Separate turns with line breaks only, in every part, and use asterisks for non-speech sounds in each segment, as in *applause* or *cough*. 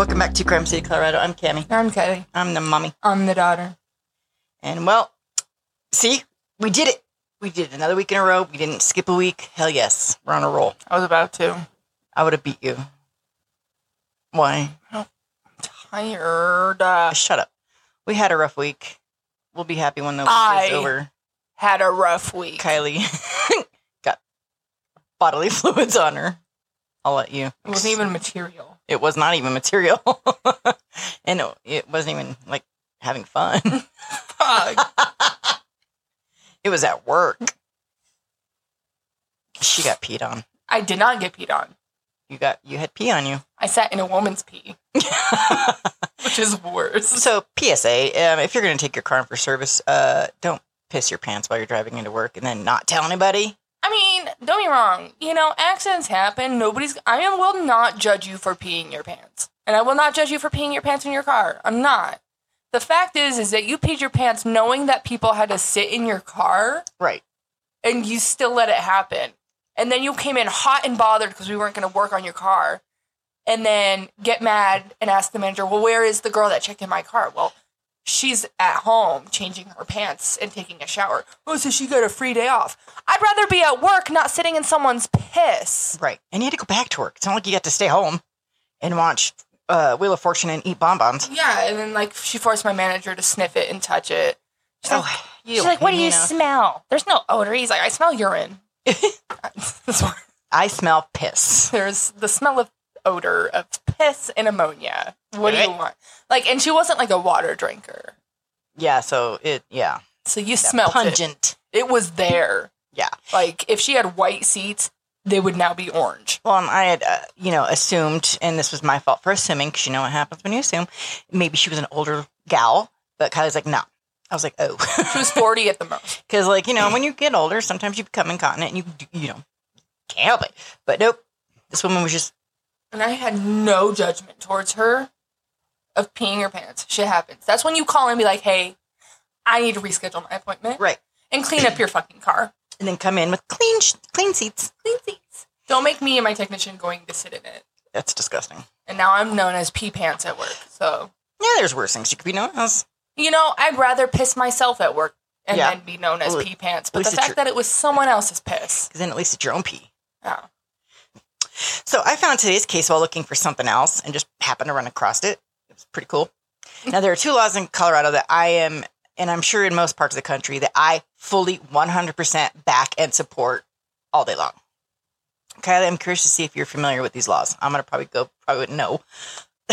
Welcome back to Crime City, Colorado. I'm Cami.
I'm Kelly.
I'm the mommy.
I'm the daughter.
And well, see, we did it. We did it another week in a row. We didn't skip a week. Hell yes, we're on a roll.
I was about to.
I would have beat you. Why?
I'm tired. Uh,
Shut up. We had a rough week. We'll be happy when the week is over.
had a rough week.
Kylie *laughs* got bodily *laughs* fluids on her. I'll let you.
It wasn't even material.
It was not even material, *laughs* and it, it wasn't even like having fun. *laughs* It was at work. She got peed on.
I did not get peed on.
You got you had pee on you.
I sat in a woman's pee, *laughs* which is worse.
So PSA: um, If you're going to take your car in for service, uh, don't piss your pants while you're driving into work, and then not tell anybody.
I mean, don't be wrong. You know, accidents happen. Nobody's. I am, will not judge you for peeing your pants, and I will not judge you for peeing your pants in your car. I'm not. The fact is, is that you peed your pants knowing that people had to sit in your car,
Right.
and you still let it happen. And then you came in hot and bothered because we weren't going to work on your car, and then get mad and ask the manager, "Well, where is the girl that checked in my car?" Well, she's at home changing her pants and taking a shower. Oh, so she got a free day off. I'd rather be at work, not sitting in someone's piss.
Right. And you had to go back to work. It's not like you got to stay home and watch uh, Wheel of Fortune and eat bonbons.
Yeah, and then like she forced my manager to sniff it and touch it. She's like,
Oh, you
she's like, "What do you
know.
smell? There's no odor." He's like, "I smell urine." *laughs* *laughs*
I smell piss.
There's the smell of odor of piss and ammonia. What do you want? Like, and she wasn't like a water drinker,
Yeah. So it. Yeah.
so you
That
smelled
pungent.
It was there.
Yeah.
Like if she had white seats, they would now be orange.
Well, and I had, uh, you know, assumed, and this was my fault for assuming, because you know what happens when you assume. Maybe she was an older gal, but Kylie's like, no. I was like, oh,
She was forty at the most. *laughs*
because like you know, when you get older, sometimes you become incontinent, and you you know can't help it. But nope, this woman was just
And I had no judgment towards her of peeing her pants. Shit happens. That's when you call and be like, "Hey, I need to reschedule my appointment
right,
and clean up your fucking car.
and then come in with clean sh- clean seats.
Clean seats. Don't make me and my technician going to sit in it."
That's disgusting.
And now I'm known as pee pants at work. So
Yeah, there's worse things you could be known as.
You know, I'd rather piss myself at work and
Yeah.
then be known as
Well,
pee pants. But the fact
your-
that it was someone else's piss.
Because then at least it's your own pee.
Yeah.
So I found today's case while looking for something else and just happened to run across it. It was pretty cool. *laughs* now there are two laws in Colorado that I am, and I'm sure in most parts of the country, that I fully 100% back and support all day long. Kylie, I'm curious to see if you're familiar with these laws. I'm gonna probably go probably know. *laughs*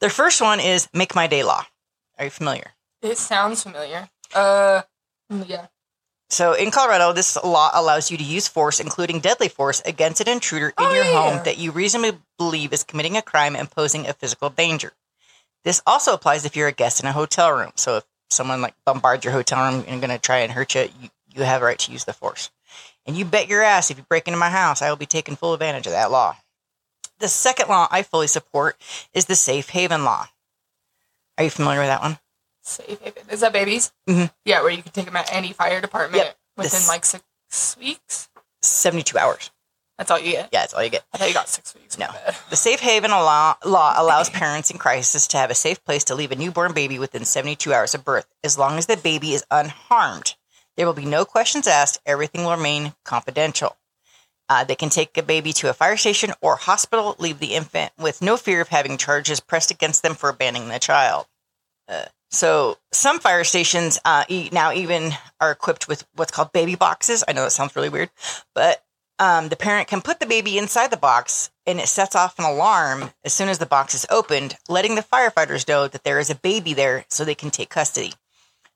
the first one is Make My Day Law. Are you familiar?
It sounds familiar. Uh, yeah.
So in Colorado, this law allows you to use force, including deadly force, against an intruder in
Oh,
your
yeah.
home that you reasonably believe is committing a crime and posing a physical danger. This also applies if you're a guest in a hotel room. So if someone like bombards your hotel room and going to try and hurt you, you, you have a right to use the force. And you bet your ass if you break into my house, I will be taking full advantage of that law. The second law I fully support is the safe haven law. Are you familiar with that one?
Safe haven. Is that babies?
Mhm.
Yeah, where you can take them at any fire department
Yep.
within
This-
like six weeks.
72 hours.
That's all you get.
Yeah, that's all you get.
I thought you got six weeks.
No. The safe haven law, law allows parents in crisis to have a safe place to leave a newborn baby within 72 hours of birth, as long as the baby is unharmed. There will be no questions asked. Everything will remain confidential. Uh, they can take a baby to a fire station or hospital, leave the infant with no fear of having charges pressed against them for abandoning the child. Uh, so some fire stations uh, now even are equipped with what's called baby boxes. I know that sounds really weird, but um, the parent can put the baby inside the box and it sets off an alarm as soon as the box is opened, letting the firefighters know that there is a baby there so they can take custody.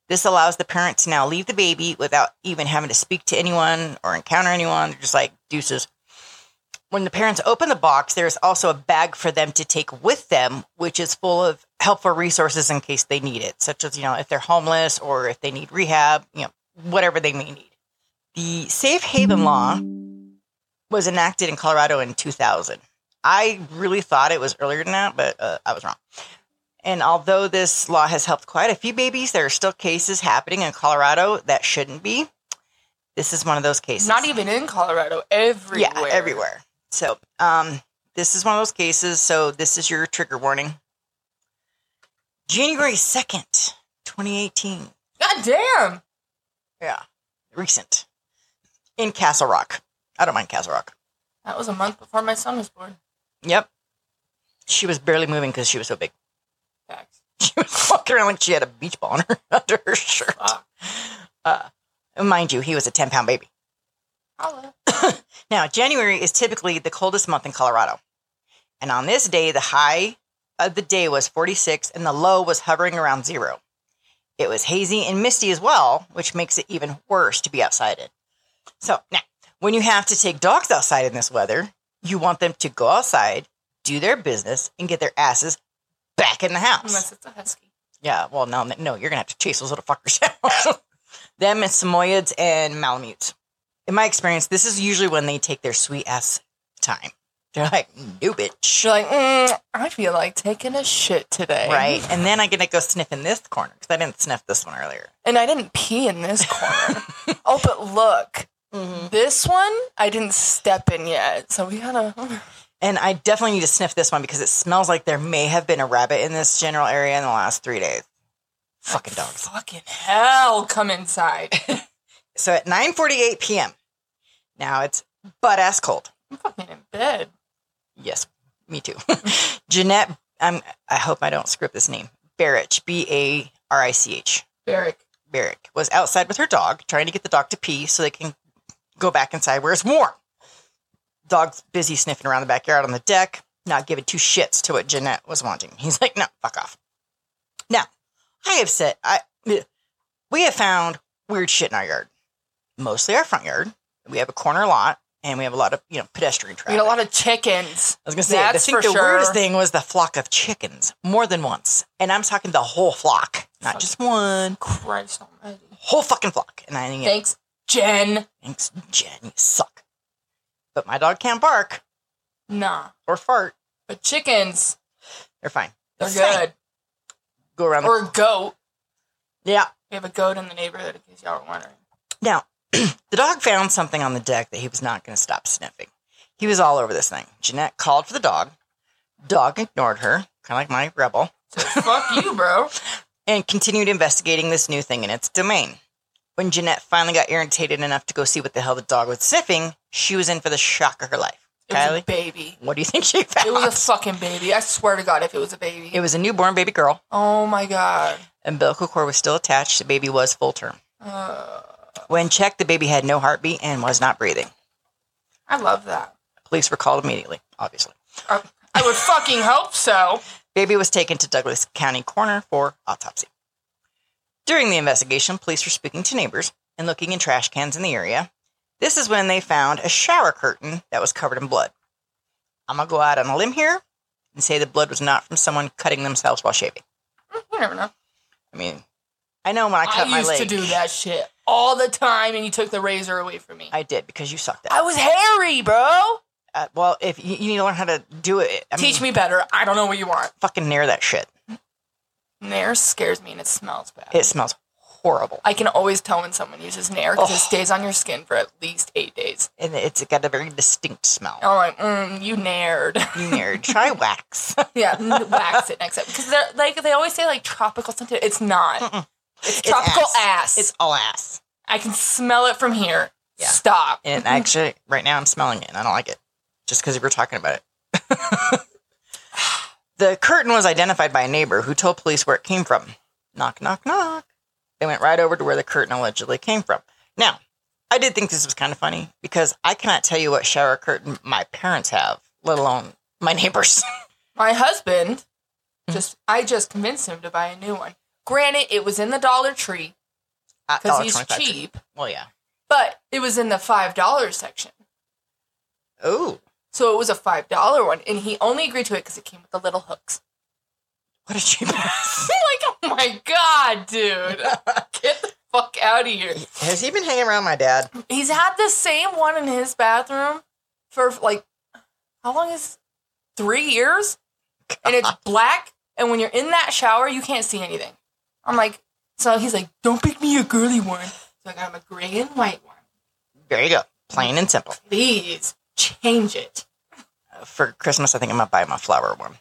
This allows the parent to now leave the baby without even having to speak to anyone or encounter anyone. They're just like deuces. When the parents open the box, there's also a bag for them to take with them, which is full of helpful resources in case they need it, such as, you know, if they're homeless or if they need rehab, you know, whatever they may need. The safe haven law was enacted in Colorado in 2000. I really thought it was earlier than that, but uh, I was wrong. And although this law has helped quite a few babies, there are still cases happening in Colorado that shouldn't be. This is one of those cases.
Not even in Colorado. Everywhere.
Yeah, everywhere. So, um, this is one of those cases, so this is your trigger warning. January 2nd, 2018.
God damn.
Yeah, recent. In Castle Rock. I don't mind Castle Rock.
That was a month before my son was born.
Yep. She was barely moving because she was so big.
Facts. *laughs*
She was walking around like she had a beach ball on her, *laughs* under her shirt.
Fuck.
Uh, mind you, he was a 10 pound baby.
Holla. *laughs*
Now, January is typically the coldest month in Colorado. And on this day, the high of the day was 46 and the low was hovering around zero. It was hazy and misty as well, which makes it even worse to be outside in. So, now, when you have to take dogs outside in this weather, you want them to go outside, do their business, and get their asses back in the house.
Unless it's a husky.
Yeah, well, no, no, you're gonna have to chase those little fuckers *laughs* down. Them and Samoyeds and Malamutes. In my experience, this is usually when they take their sweet ass time. They're like, no, bitch.
She's like, mm, I feel like taking a shit today.
Right. And then I'm gonna go sniff in this corner because I didn't sniff this one earlier.
And I didn't pee in this corner. *laughs* oh, but look. This one, I didn't step in yet. So we gotta. *laughs*
And I definitely need to sniff this one because it smells like there may have been a rabbit in this general area in the last three days. Fucking dogs.
Fucking hell, come inside. *laughs*
So at 9:48 p.m. Now it's butt ass cold.
I'm fucking in bed.
Yes, me too. *laughs* Jeanette, I'm, I hope I don't script this name. Barrich, B A R I C H.
Barrick.
Barrick was outside with her dog, trying to get the dog to pee so they can go back inside where it's warm. Dog's busy sniffing around the backyard on the deck, not giving two shits to what Jeanette was wanting. He's like, no, fuck off. Now, I have said, I we have found weird shit in our yard. Mostly our front yard. We have a corner lot, and we have a lot of you know pedestrian traffic.
We had a lot of chickens.
I was gonna say, I
That's
think
for
the
sure.
weirdest thing was the flock of chickens, more than once, and I'm talking the whole flock, not
Fuck.
just one,
Christ almighty.
whole fucking flock. And I think,
Thanks, Jen.
thanks, Jen, you suck. But my dog can't bark
Nah.
or fart;
But chickens,
they're fine.
they're
fine.
good.
Go around. The,
Or a goat.
yeah.
We have a goat in the neighborhood, in case y'all were wondering.
Now, *clears throat* the dog found something on the deck that he was not going to stop sniffing. He was all over this thing. Jeanette called for the dog. Dog ignored her, kind of like my rebel.
So fuck you, bro. *laughs*
and continued investigating this new thing in its domain. When Jeanette finally got irritated enough to go see what the hell the dog was sniffing, she was in for the shock of her life.
It was
Kylie,
a baby.
what do you think she found?
It was a fucking baby. I swear to God, if it was a baby.
It was a newborn baby girl.
oh my God.
Umbilical cord was still attached. The baby was full term.
Uh,
When checked, the baby had no heartbeat and was not breathing.
I love that.
Police were called immediately, obviously.
I, I would fucking hope so. *laughs*
Baby was taken to Douglas County Coroner for autopsy. During the investigation, police were speaking to neighbors and looking in trash cans in the area. This is when they found a shower curtain that was covered in blood. I'm going to go out on a limb here and say the blood was not from someone cutting themselves while shaving.
You never know.
I mean, I know when I
I,
cut my
used to do that shit all the time, and you took the razor away from me. I,
did because you sucked at it.
I was hairy, bro.
Uh, well, if you, you need to learn how to do it, I
Teach
mean,
me better. I don't know what you want.
fucking nair that shit.
Nair scares me, and it smells bad.
It smells horrible.
I can always tell when someone uses Nair because it stays on your skin for at least eight days.
And it's got a very distinct smell.
I'm like, mm, you nared.
You nerd. Try wax. *laughs*
yeah, wax it next time because they're like they always say like tropical scented. It's not. It's
It's
tropical
ass.
ass.
It's all ass.
I can smell it from here.
Yeah.
Stop.
And actually, right now I'm smelling it and I don't like it. Just because we were talking about it. *laughs* the curtain was identified by a neighbor who told police where it came from. Knock, knock, knock. They went right over to where the curtain allegedly came from. Now, I did think this was kind of funny because I cannot tell you what shower curtain my parents have, let alone my neighbors. *laughs*
My husband
Mm-hmm.
just I just convinced him to buy a new one. Granted, it was in the Dollar Tree
Uh,
because he's
cheap. Well, yeah.
but it was in the five dollars section.
Oh,
So it was a five dollar one, and he only agreed to it because it came with the little hooks.
what a cheap ass. *laughs*
Like, oh my god, dude, *laughs* get the fuck out of here.
Has he been hanging around my dad?
He's had the same one in his bathroom for like how long is three years? And it's black, and when you're in that shower, you can't see anything. I'm like, so he's like, don't pick me a girly one. So I got him a gray and white one.
There you go. Plain and simple.
Please change it.
for Christmas, I think I'm gonna buy him a flower one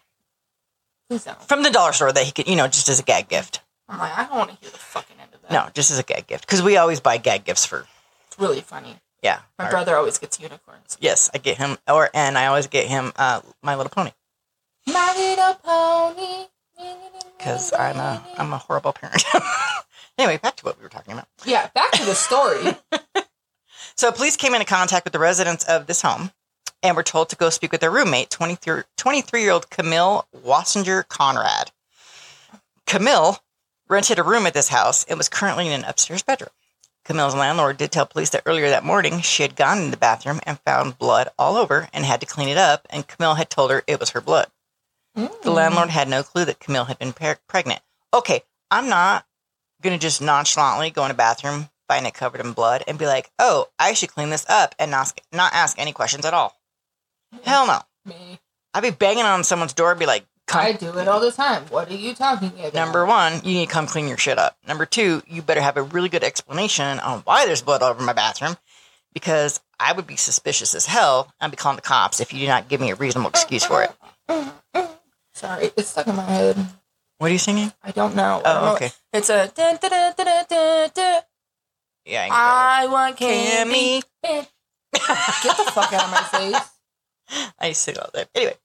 Please don't.
from the dollar store that he could, you know, just as a gag gift.
I'm like, I don't want to hear the fucking end of that.
No, just as a gag gift because we always buy gag gifts for
It's really funny.
yeah.
My
our-
brother always gets unicorns.
Yes, I get him, or and I always get him uh, My Little Pony
My little pony.
Because I'm a I'm a horrible parent. *laughs* anyway, back to what we were talking about.
Yeah, back to the story. *laughs*
So police came into contact with the residents of this home and were told to go speak with their roommate, 23 year old Camille Wassinger Conrad. Camille rented a room at this house and was currently in an upstairs bedroom. Camille's landlord did tell police that earlier that morning she had gone in the bathroom and found blood all over and had to clean it up, and Camille had told her it was her blood. The landlord had no clue that Camille had been pe- pregnant. Okay, I'm not going to just nonchalantly go in a bathroom, find it covered in blood, and be like, oh, I should clean this up and not, not ask any questions at all. Hell no.
Me.
I'd be banging on someone's door and be like,
I do it all the time. What are you talking about?
Number one, you need to come clean your shit up. Number two, you better have a really good explanation on why there's blood all over my bathroom because I would be suspicious as hell. I'd be calling the cops if you do not give me a reasonable excuse for it. *laughs*
Sorry, it's stuck in my head.
What are you singing?
I don't know. Don't
Oh,
know.
okay.
It's a. Dun, dun, dun, dun, dun, dun.
Yeah, I
I want
can
candy. *laughs* Get the fuck out of my face. *laughs*
I used to sing all day. Anyway,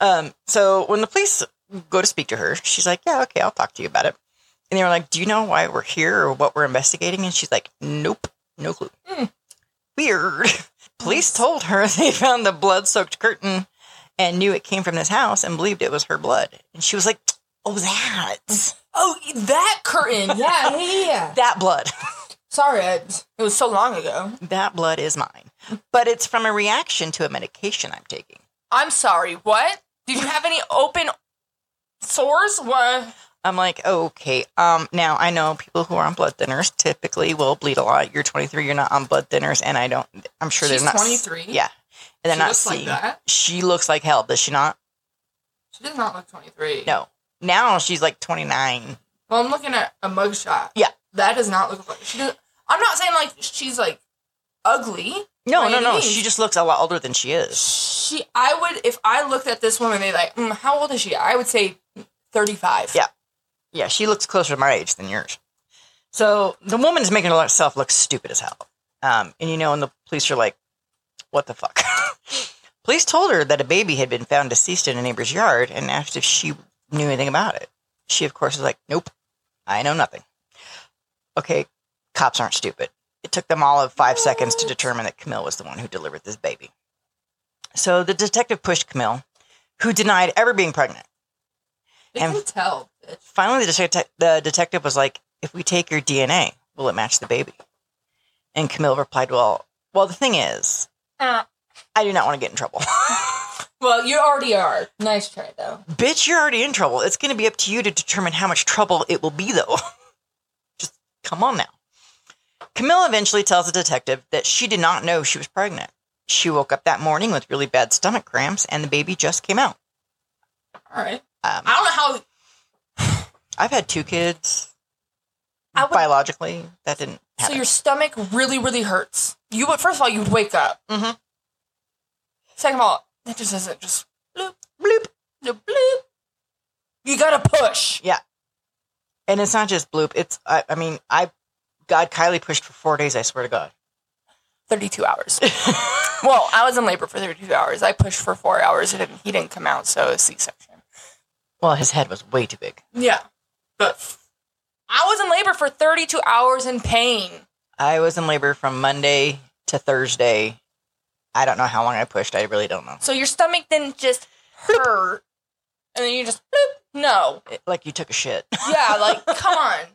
um, so when the police go to speak to her, she's like, "Yeah, okay, I'll talk to you about it." And they were like, "Do you know why we're here or what we're investigating?" And she's like, "Nope, no clue."
Hmm.
Weird. *laughs* Police told her they found the blood-soaked curtain and knew it came from this house and believed it was her blood. And she was like, "Oh, that,
Oh, that curtain. Yeah, yeah, yeah. *laughs*
that blood,
Sorry, I, it was so long ago.
that blood is mine." But it's from a reaction to a medication I'm taking.
I'm sorry. What? Did you have any open sores? What?
I'm like, okay. Um, now I know people who are on blood thinners typically will bleed a lot. You're 23, you're not on blood thinners, and I don't. I'm sure
She's
they're not.
23?
Yeah, and they're
She
not
looks like that?
She looks like hell, does she not?
She does not look 23.
No. Now she's like 29.
Well, I'm looking at a mugshot.
Yeah.
That does not look like she does. I'm not saying like she's like ugly.
No, no, no.
means.
She just looks a lot older than she is.
She, I would, if I looked at this woman, they like, mm, how old is she? I would say 35.
Yeah. Yeah, she looks closer to my age than yours. So the woman is making herself look stupid as hell. Um, and you know, and the police are like, what the fuck? *laughs* police told her that a baby had been found deceased in a neighbor's yard and asked if she knew anything about it. She, of course, was like, nope, I know nothing. Okay, cops aren't stupid. It took them all of five seconds to determine that Camille was the one who delivered this baby. So the detective pushed Camille, who denied ever being pregnant.
They
And-
can tell. bitch.
Finally, the, the detective was like, "If we take your DNA, will it match the baby?" And Camille replied, "Well, well, the thing is,
Uh,
I do not want to get in trouble. *laughs*
well, you already are. Nice try, though.
Bitch, you're already in trouble. It's going to be up to you to determine how much trouble it will be, though. *laughs* Just come on now." Camille eventually tells the detective that she did not know she was pregnant. She woke up that morning with really bad stomach cramps, and the baby just came out.
All right.
Um,
I don't know how. *sighs*
I've had two kids
would,
biologically. That didn't
so your stomach really, really hurts. You would, first of all, you would wake up.
Mhm.
Second of all, it just doesn't just bloop,
Bloop.
bloop, bloop. You gotta push. Yeah.
And it's not just bloop. It's I, I mean I God Kylie pushed for four days. I swear to God.
32 hours. *laughs* well, I was in labor for 32 hours. I pushed for four hours. It didn't, he didn't come out, so C section.
well, his head was way too big.
Yeah. But I was in labor for 32 hours in pain.
I was in labor from Monday to Thursday. I don't know how long I pushed. I really don't know.
So your stomach didn't just hurt and then you just bloop. No.
It- like you took a shit.
Yeah, like, come on. *laughs*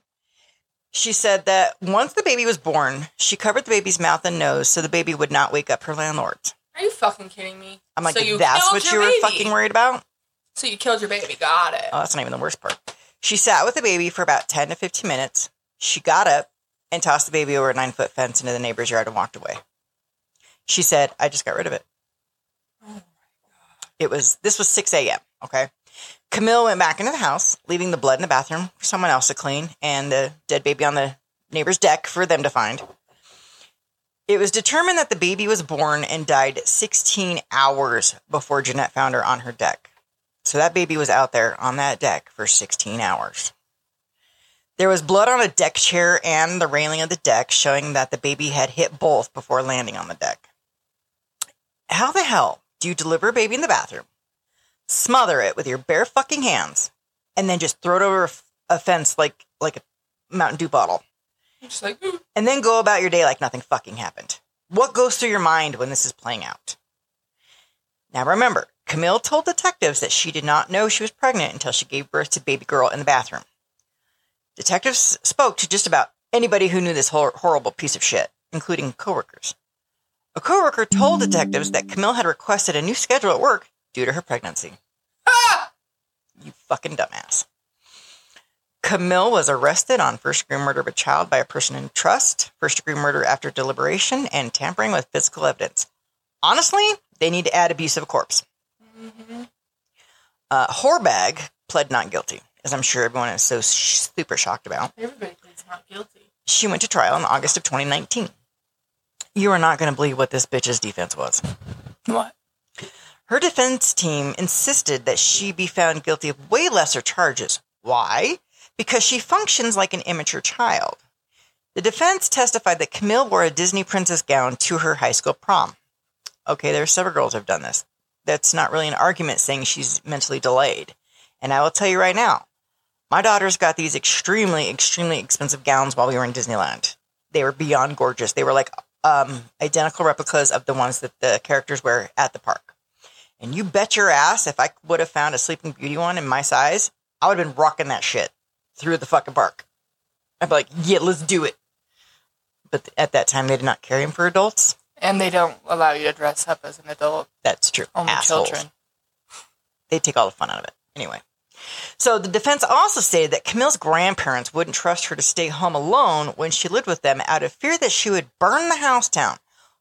She said that once the baby was born, she covered the baby's mouth and nose so the baby would not wake up her landlord.
Are you fucking kidding me?
I'm like,
so you
that's
killed
what
your
you were
baby.
fucking worried about?
So you killed your baby. Got it.
Oh, that's not even the worst part. She sat with the baby for about 10 to 15 minutes. She got up and tossed the baby over a nine foot fence into the neighbor's yard and walked away. She said, I just got rid of it. It was, this was 6 a.m., okay? Camille went back into the house, leaving the blood in the bathroom for someone else to clean and the dead baby on the neighbor's deck for them to find. It was determined that the baby was born and died 16 hours before Jeanette found her on her deck. So that baby was out there on that deck for 16 hours. There was blood on a deck chair and the railing of the deck, showing that the baby had hit both before landing on the deck. How the hell do you deliver a baby in the bathroom, smother it with your bare fucking hands, and then just throw it over a f- a fence like like a Mountain Dew bottle,
Just like, "Ooh."
and then go about your day like nothing fucking happened? What goes through your mind when this is playing out? Now remember, Camille told detectives that she did not know she was pregnant until she gave birth to baby girl in the bathroom. Detectives spoke to just about anybody who knew this horrible piece of shit, including coworkers. A coworker told detectives that Camille had requested a new schedule at work due to her pregnancy.
ah!
You fucking dumbass. Camille was arrested on first degree murder of a child by a person in trust, first degree murder after deliberation, and tampering with physical evidence. Honestly, they need to add abuse of a corpse.
Mhm.
Uh, Horbag pled not guilty, as I'm sure everyone is so sh- super shocked about.
Everybody pleads not guilty.
She went to trial in August of 2019. You are not going to believe what this bitch's defense was.
What?
Her defense team insisted that she be found guilty of way lesser charges. Why? Because she functions like an immature child. The defense testified that Camille wore a Disney princess gown to her high school prom. Okay, there are several girls who have done this. That's not really an argument saying she's mentally delayed. And I will tell you right now, my daughters got these extremely, extremely expensive gowns while we were in Disneyland. They were beyond gorgeous. They were like um, identical replicas of the ones that the characters wear at the park. And you bet your ass, if I would have found a Sleeping Beauty one in my size, I would have been rocking that shit through the fucking park. I'd be like, yeah, let's do it. But at that time, they did not carry them for adults.
And they don't allow you to dress up as an adult.
That's true.
Only
Assholes.
children.
They take all the fun out of it. Anyway. So the defense also stated that Camille's grandparents wouldn't trust her to stay home alone when she lived with them out of fear that she would burn the house down.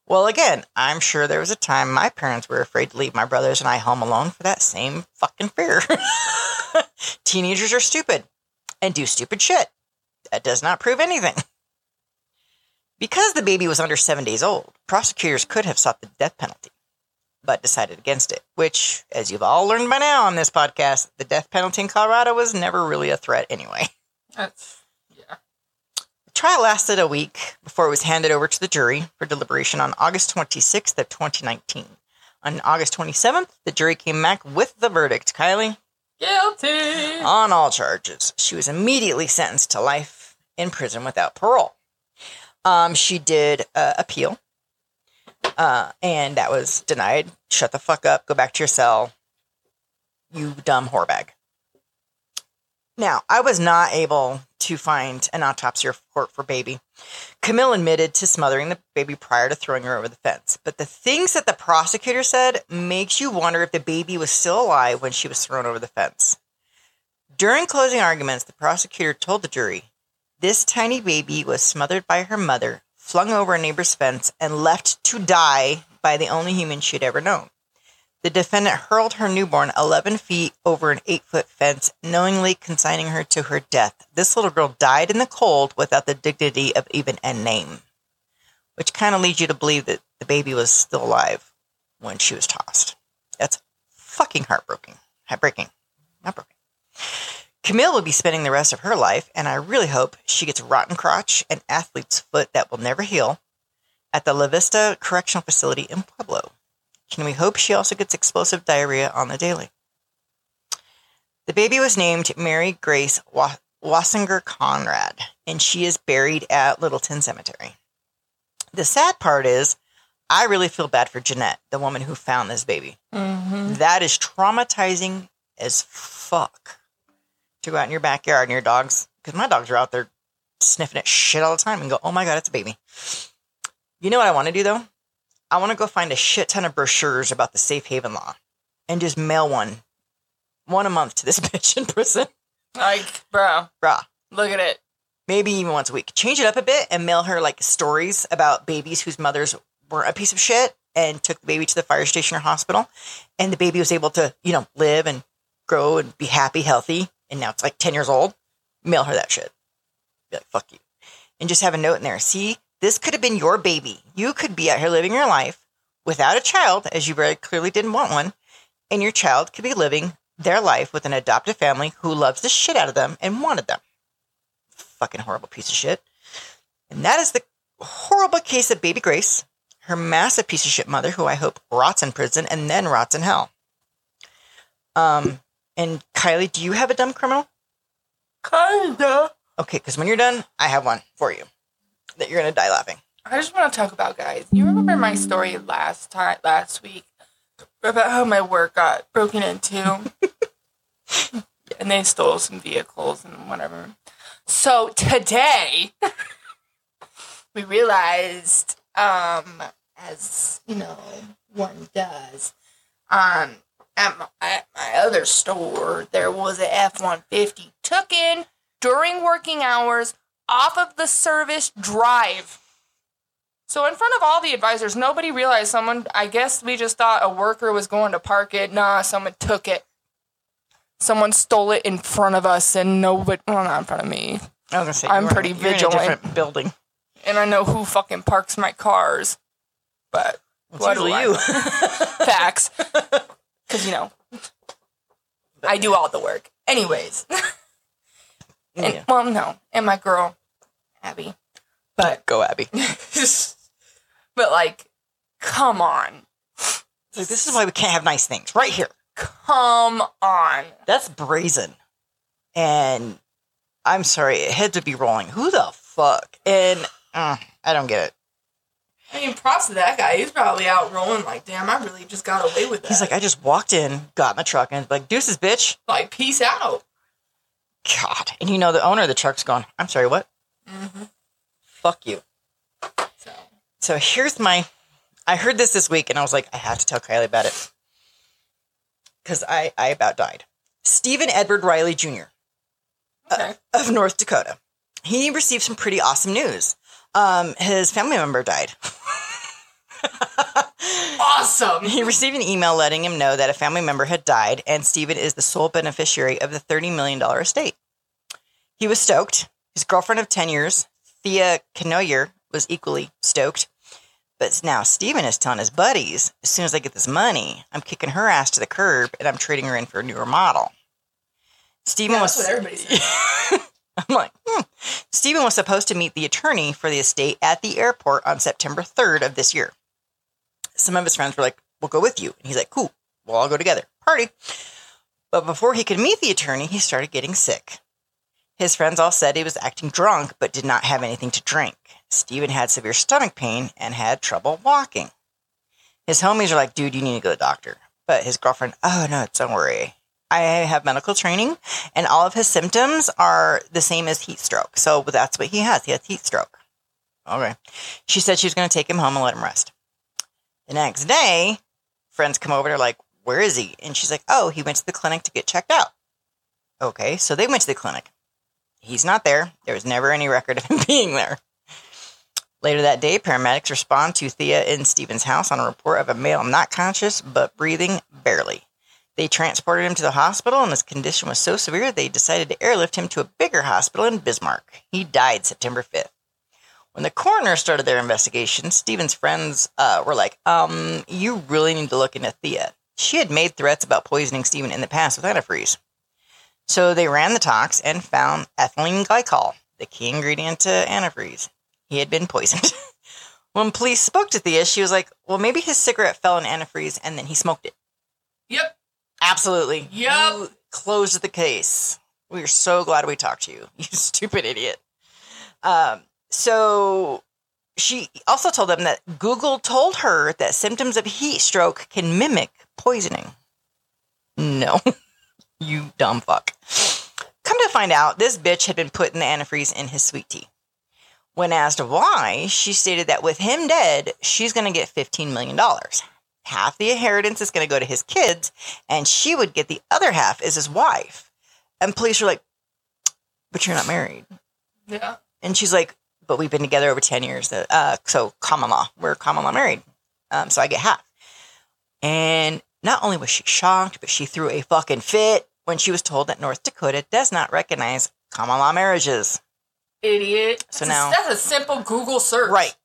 Well, again, I'm sure there was a time my parents were afraid to leave my brothers and I home alone for that same fucking fear. *laughs* Teenagers are stupid and do stupid shit. That does not prove anything. Because the baby was under seven days old, prosecutors could have sought the death penalty but decided against it, which, as you've all learned by now on this podcast, the death penalty in Colorado was never really a threat anyway.
That's yeah.
The trial lasted a week before it was handed over to the jury for deliberation on August 26th of 2019. On August 27th, the jury came back with the verdict. Kylie,
Guilty.
on all charges. She was immediately sentenced to life in prison without parole. Um, she did uh, appeal, uh, and that was denied. Shut the fuck up. Go back to your cell. You dumb whorebag. Now, I was not able to find an autopsy report for baby. Camille admitted to smothering the baby prior to throwing her over the fence. But the things that the prosecutor said makes you wonder if the baby was still alive when she was thrown over the fence. During closing arguments, the prosecutor told the jury this tiny baby was smothered by her mother, flung over a neighbor's fence, and left to die by the only human she'd ever known. The defendant hurled her newborn 11 feet over an 8 foot fence, knowingly consigning her to her death. This little girl died in the cold without the dignity of even a name, which kind of leads you to believe that the baby was still alive when she was tossed. That's fucking heartbreaking. Heartbreaking. Broken. Camille will be spending the rest of her life, and I really hope she gets rotten crotch and athlete's foot that will never heal at the La Vista Correctional Facility in Pueblo. Can we hope she also gets explosive diarrhea on the daily? The baby was named Mary Grace Wa- Wassinger Conrad, and she is buried at Littleton Cemetery. The sad part is, I really feel bad for Jeanette, the woman who found this baby.
Mm-hmm.
That is traumatizing as fuck to go out in your backyard and your dogs, because my dogs are out there sniffing at shit all the time and go, oh my God, it's a baby. You know what I want to do though? I want to go find a shit ton of brochures about the safe haven law and just mail one, one a month to this *laughs* bitch in prison.
Like, bro,
Bruh.
look at it.
Maybe even once a week. Change it up a bit and mail her like stories about babies whose mothers were a piece of shit and took the baby to the fire station or hospital. And the baby was able to, you know, live and grow and be happy, healthy. And now it's like 10 years old. Mail her that shit. Be like, fuck you. And just have a note in there. See, This could have been your baby. You could be out here living your life without a child, as you very clearly didn't want one, and your child could be living their life with an adoptive family who loves the shit out of them and wanted them. Fucking horrible piece of shit. And that is the horrible case of baby Grace, her massive piece of shit mother, who I hope rots in prison and then rots in hell. Um, and Kylie, do you have a dumb criminal?
Kinda.
Okay, because when you're done, I have one for you that you're gonna die laughing.
I just want to talk about guys. You remember my story last time, last week, about how my work got broken into, *laughs* and they stole some vehicles and whatever. So today, *laughs* we realized, um, as you know, one does, um, at my, at my other store, there was a F one fifty took in during working hours off of the service drive. So in front of all the advisors, nobody realized someone. I guess we just thought a worker was going to park it. Nah, someone took it. Someone stole it in front of us, and nobody. Well, not in front of me.
I was gonna say
I'm
you're in-
pretty
you're in a
vigilant.
different building.
And I know who fucking parks my cars. But
It's
what do
usually you. *laughs*
facts, because you know I do all the work. Anyways, *laughs* and
Yeah.
well, no, and my girl Abby, but
Go, Abby. *laughs*
but like, come on,
So this is why we can't have nice things right here.
come on.
That's brazen. And I'm sorry, heads would be rolling. Who the fuck? And uh, I don't get it.
I mean, props to that guy. He's probably out rolling like, damn, I really just got away with that.
He's like, I just walked in, got in the truck, and like, deuces, bitch.
like, peace out.
God. And you know, the owner of the truck's gone, I'm sorry, what?
Mm-hmm.
Fuck you.
So
So here's my. I heard this this week, and I was like, I have to tell Kylie about it because I I about died. Stephen Edward Riley Jr.
okay,
of North Dakota. He received some pretty awesome news. Um, his family member died. *laughs*
awesome.
He received an email letting him know that a family member had died, and Stephen is the sole beneficiary of the $30 million estate. He was stoked. His girlfriend of 10 years, Thea Canoyer, was equally stoked. But now Stephen is telling his buddies, as soon as I get this money, I'm kicking her ass to the curb and I'm trading her in for a newer model. Stephen
Yeah,
was
that's what everybody. *laughs*
I'm like, hmm. Stephen was supposed to meet the attorney for the estate at the airport on September 3rd of this year. Some of his friends were like, we'll go with you. And he's like, cool, we'll all go together. Party. But before he could meet the attorney, he started getting sick. His friends all said he was acting drunk, but did not have anything to drink. Stephen had severe stomach pain and had trouble walking. His homies are like, dude, you need to go to the doctor. But his girlfriend, oh no, don't worry. I have medical training and all of his symptoms are the same as heat stroke. So that's what he has. He has heat stroke. Okay. She said she was going to take him home and let him rest. The next day, friends come over. They're like, where is he? And she's like, oh, he went to the clinic to get checked out. Okay. So they went to the clinic. He's not there. There was never any record of *laughs* him being there. Later that day, paramedics respond to Thea in Stephen's house on a report of a male not conscious but breathing barely. They transported him to the hospital, and his condition was so severe they decided to airlift him to a bigger hospital in Bismarck. He died September 5th. When the coroner started their investigation, Stephen's friends uh, were like, um, you really need to look into Thea. She had made threats about poisoning Stephen in the past with antifreeze. So they ran the tox and found ethylene glycol, the key ingredient to antifreeze. He had been poisoned. *laughs* when police spoke to Thea, she was like, well, maybe his cigarette fell in antifreeze and then he smoked it.
Yep.
Absolutely.
Yep.
You closed the case. We are so glad we talked to you, *laughs* you stupid idiot. Um, so she also told them that Google told her that symptoms of heat stroke can mimic poisoning. No, *laughs* you dumb fuck. Come to find out, this bitch had been putting the antifreeze in his sweet tea. When asked why, she stated that with him dead, she's going to get $15 million. Half the inheritance is going to go to his kids, and she would get the other half as his wife. And police were like, But you're not married.
Yeah.
And she's like, But we've been together over 10 years. Uh, so, common law. We're common law married. Um, so I get half. And not only was she shocked, but she threw a fucking fit when she was told that North Dakota does not recognize common law marriages.
Idiot.
So
That's a-
now-
that's a simple Google search.
Right.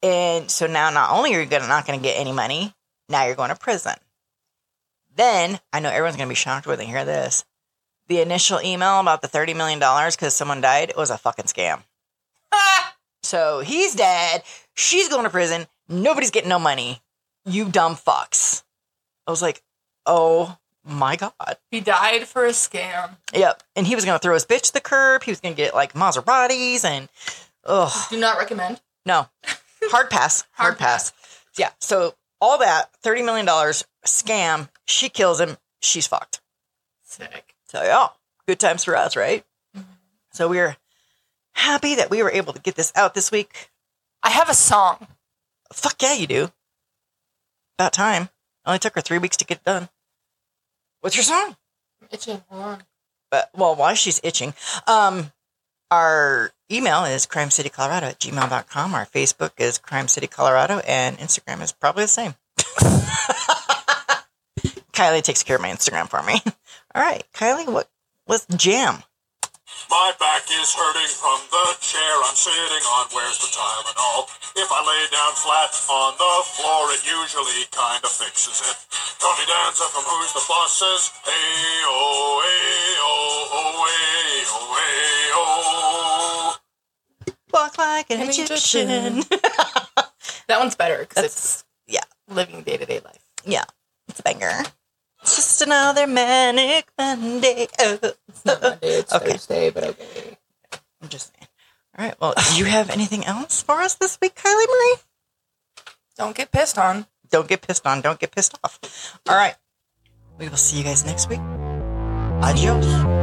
And so now not only are you gonna not gonna get any money, now you're going to prison. Then I know everyone's gonna be shocked when they hear this. The initial email about the thirty million dollars because someone died—it was a fucking scam. *laughs* So he's dead. She's going to prison. Nobody's getting no money. You dumb fucks. I was like, oh my god.
He died for a scam.
Yep. And he was gonna throw his bitch to the curb. He was gonna get like Maseratis and ugh.
Do not recommend.
No. Hard pass. *laughs* Hard,
Hard
pass. Yeah. So all that, $30 million scam, she kills him. She's fucked.
Sick.
So yeah, good times for us, right? Mm-hmm. So we're happy that we were able to get this out this week.
I have a song.
Fuck yeah, you do. About time. Only took her three weeks to get it done. What's your song?
Itching. Hold on.
But well, while she's itching, um, our email is crimecitycolorado at gmail.com. Our Facebook is Crime City Colorado, and Instagram is probably the same. *laughs* Kylie takes care of my Instagram for me. *laughs* All right, Kylie, what let's jam.
My back is hurting from the chair I'm sitting on. Where's the Tylenol? If I lay down flat on the floor, it usually kind of fixes it. Tony Danza from Who's the Boss says, Hey oh, hey oh, oh, hey oh, hey oh.
Walk like an,
An
Egyptian.
Egyptian. *laughs* That one's better because it's
yeah.
living day to day life.
yeah, it's a banger. It's just another manic Monday. Oh,
It's not Monday, it's
Okay.
Thursday, but okay.
I'm just saying. All right. Well, do you have anything else for us this week, Kylie Marie?
Don't get pissed on.
Don't get pissed on. Don't get pissed off. All right. We will see you guys next week. Adios.